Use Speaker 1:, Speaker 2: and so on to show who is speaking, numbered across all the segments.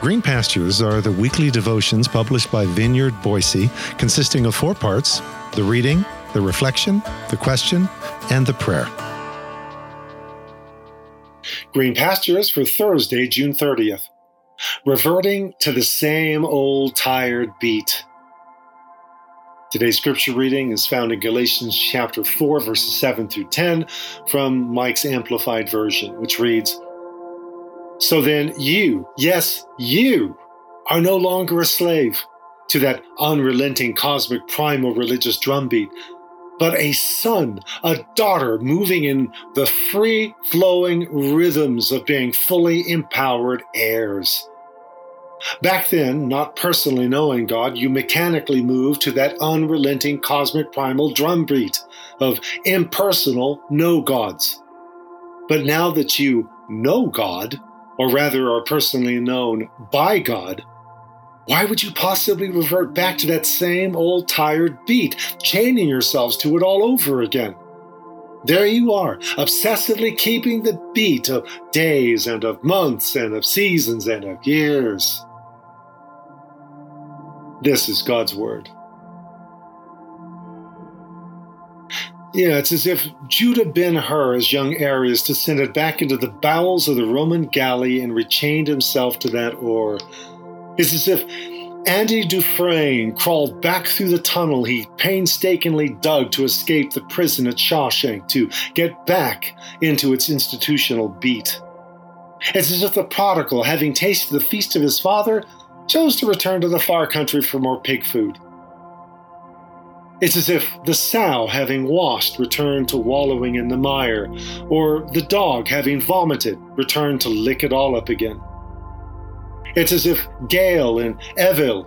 Speaker 1: Green Pastures are the weekly devotions published by Vineyard Boise, consisting of four parts the reading, the reflection, the question, and the prayer.
Speaker 2: Green Pastures for Thursday, June 30th. Reverting to the same old tired beat. Today's scripture reading is found in Galatians chapter 4, verses 7 through 10 from Mike's Amplified Version, which reads, so then you, yes, you, are no longer a slave to that unrelenting cosmic primal religious drumbeat, but a son, a daughter moving in the free flowing rhythms of being fully empowered heirs. Back then, not personally knowing God, you mechanically moved to that unrelenting cosmic primal drumbeat of impersonal no gods. But now that you know God, or rather are personally known by God, why would you possibly revert back to that same old tired beat, chaining yourselves to it all over again? There you are, obsessively keeping the beat of days and of months and of seasons and of years. This is God's Word. Yeah, it's as if Judah ben Hur, as young Arrius, descended back into the bowels of the Roman galley and rechained himself to that oar. It's as if Andy Dufresne crawled back through the tunnel he painstakingly dug to escape the prison at Shawshank to get back into its institutional beat. It's as if the prodigal, having tasted the feast of his father, chose to return to the far country for more pig food. It's as if the sow, having washed, returned to wallowing in the mire, or the dog, having vomited, returned to lick it all up again. It's as if Gale and Evelle,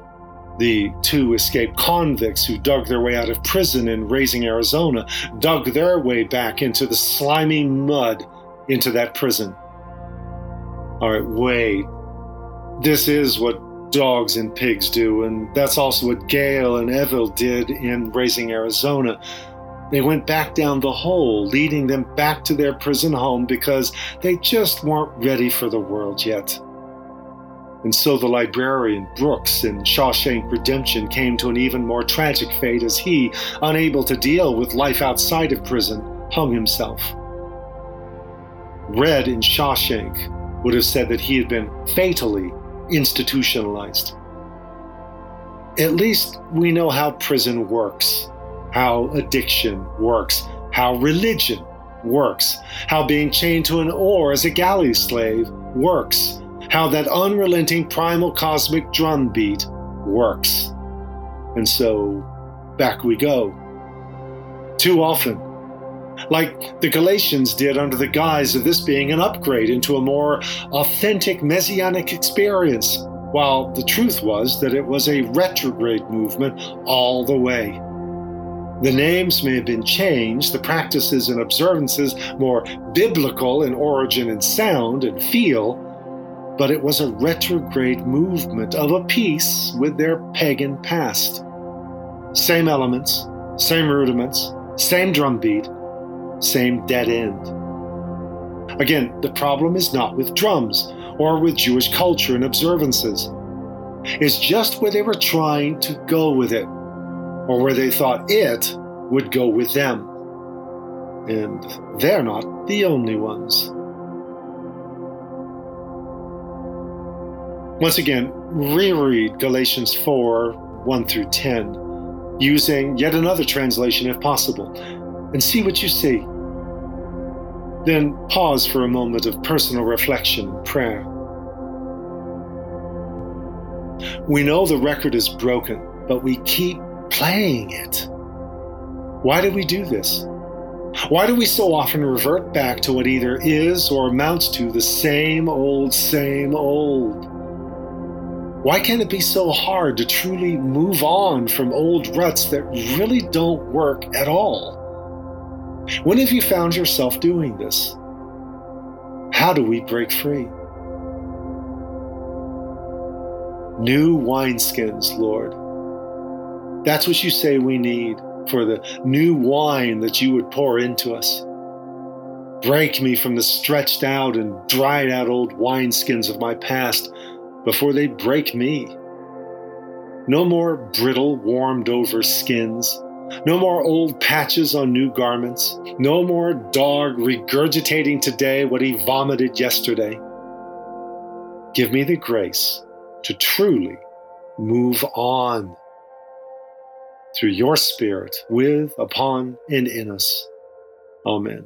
Speaker 2: the two escaped convicts who dug their way out of prison in Raising Arizona, dug their way back into the slimy mud into that prison. All right, wait. This is what dogs and pigs do. And that's also what Gale and Evelle did in Raising Arizona. They went back down the hole, leading them back to their prison home because they just weren't ready for the world yet. And so the librarian Brooks in Shawshank Redemption came to an even more tragic fate as he, unable to deal with life outside of prison, hung himself. Red in Shawshank would have said that he had been fatally institutionalized. At least we know how prison works, how addiction works, how religion works, how being chained to an oar as a galley slave works, how that unrelenting primal cosmic drumbeat works. And so back we go. Too often, like the Galatians did under the guise of this being an upgrade into a more authentic messianic experience, while the truth was that it was a retrograde movement all the way. The names may have been changed, the practices and observances more biblical in origin and sound and feel, but it was a retrograde movement of a piece with their pagan past. Same elements, same rudiments, same drumbeat, same dead end. Again, the problem is not with drums or with Jewish culture and observances. It's just where they were trying to go with it, or where they thought it would go with them. And they're not the only ones. Once again, reread Galatians 4 1 through 10, using yet another translation if possible, and see what you see. Then pause for a moment of personal reflection and prayer. We know the record is broken, but we keep playing it. Why do we do this? Why do we so often revert back to what either is or amounts to the same old, same old? Why can it be so hard to truly move on from old ruts that really don't work at all? When have you found yourself doing this? How do we break free? New wineskins, Lord. That's what you say we need for the new wine that you would pour into us. Break me from the stretched out and dried out old wineskins of my past before they break me. No more brittle, warmed over skins. No more old patches on new garments. No more dog regurgitating today what he vomited yesterday. Give me the grace to truly move on through your Spirit, with, upon, and in us. Amen.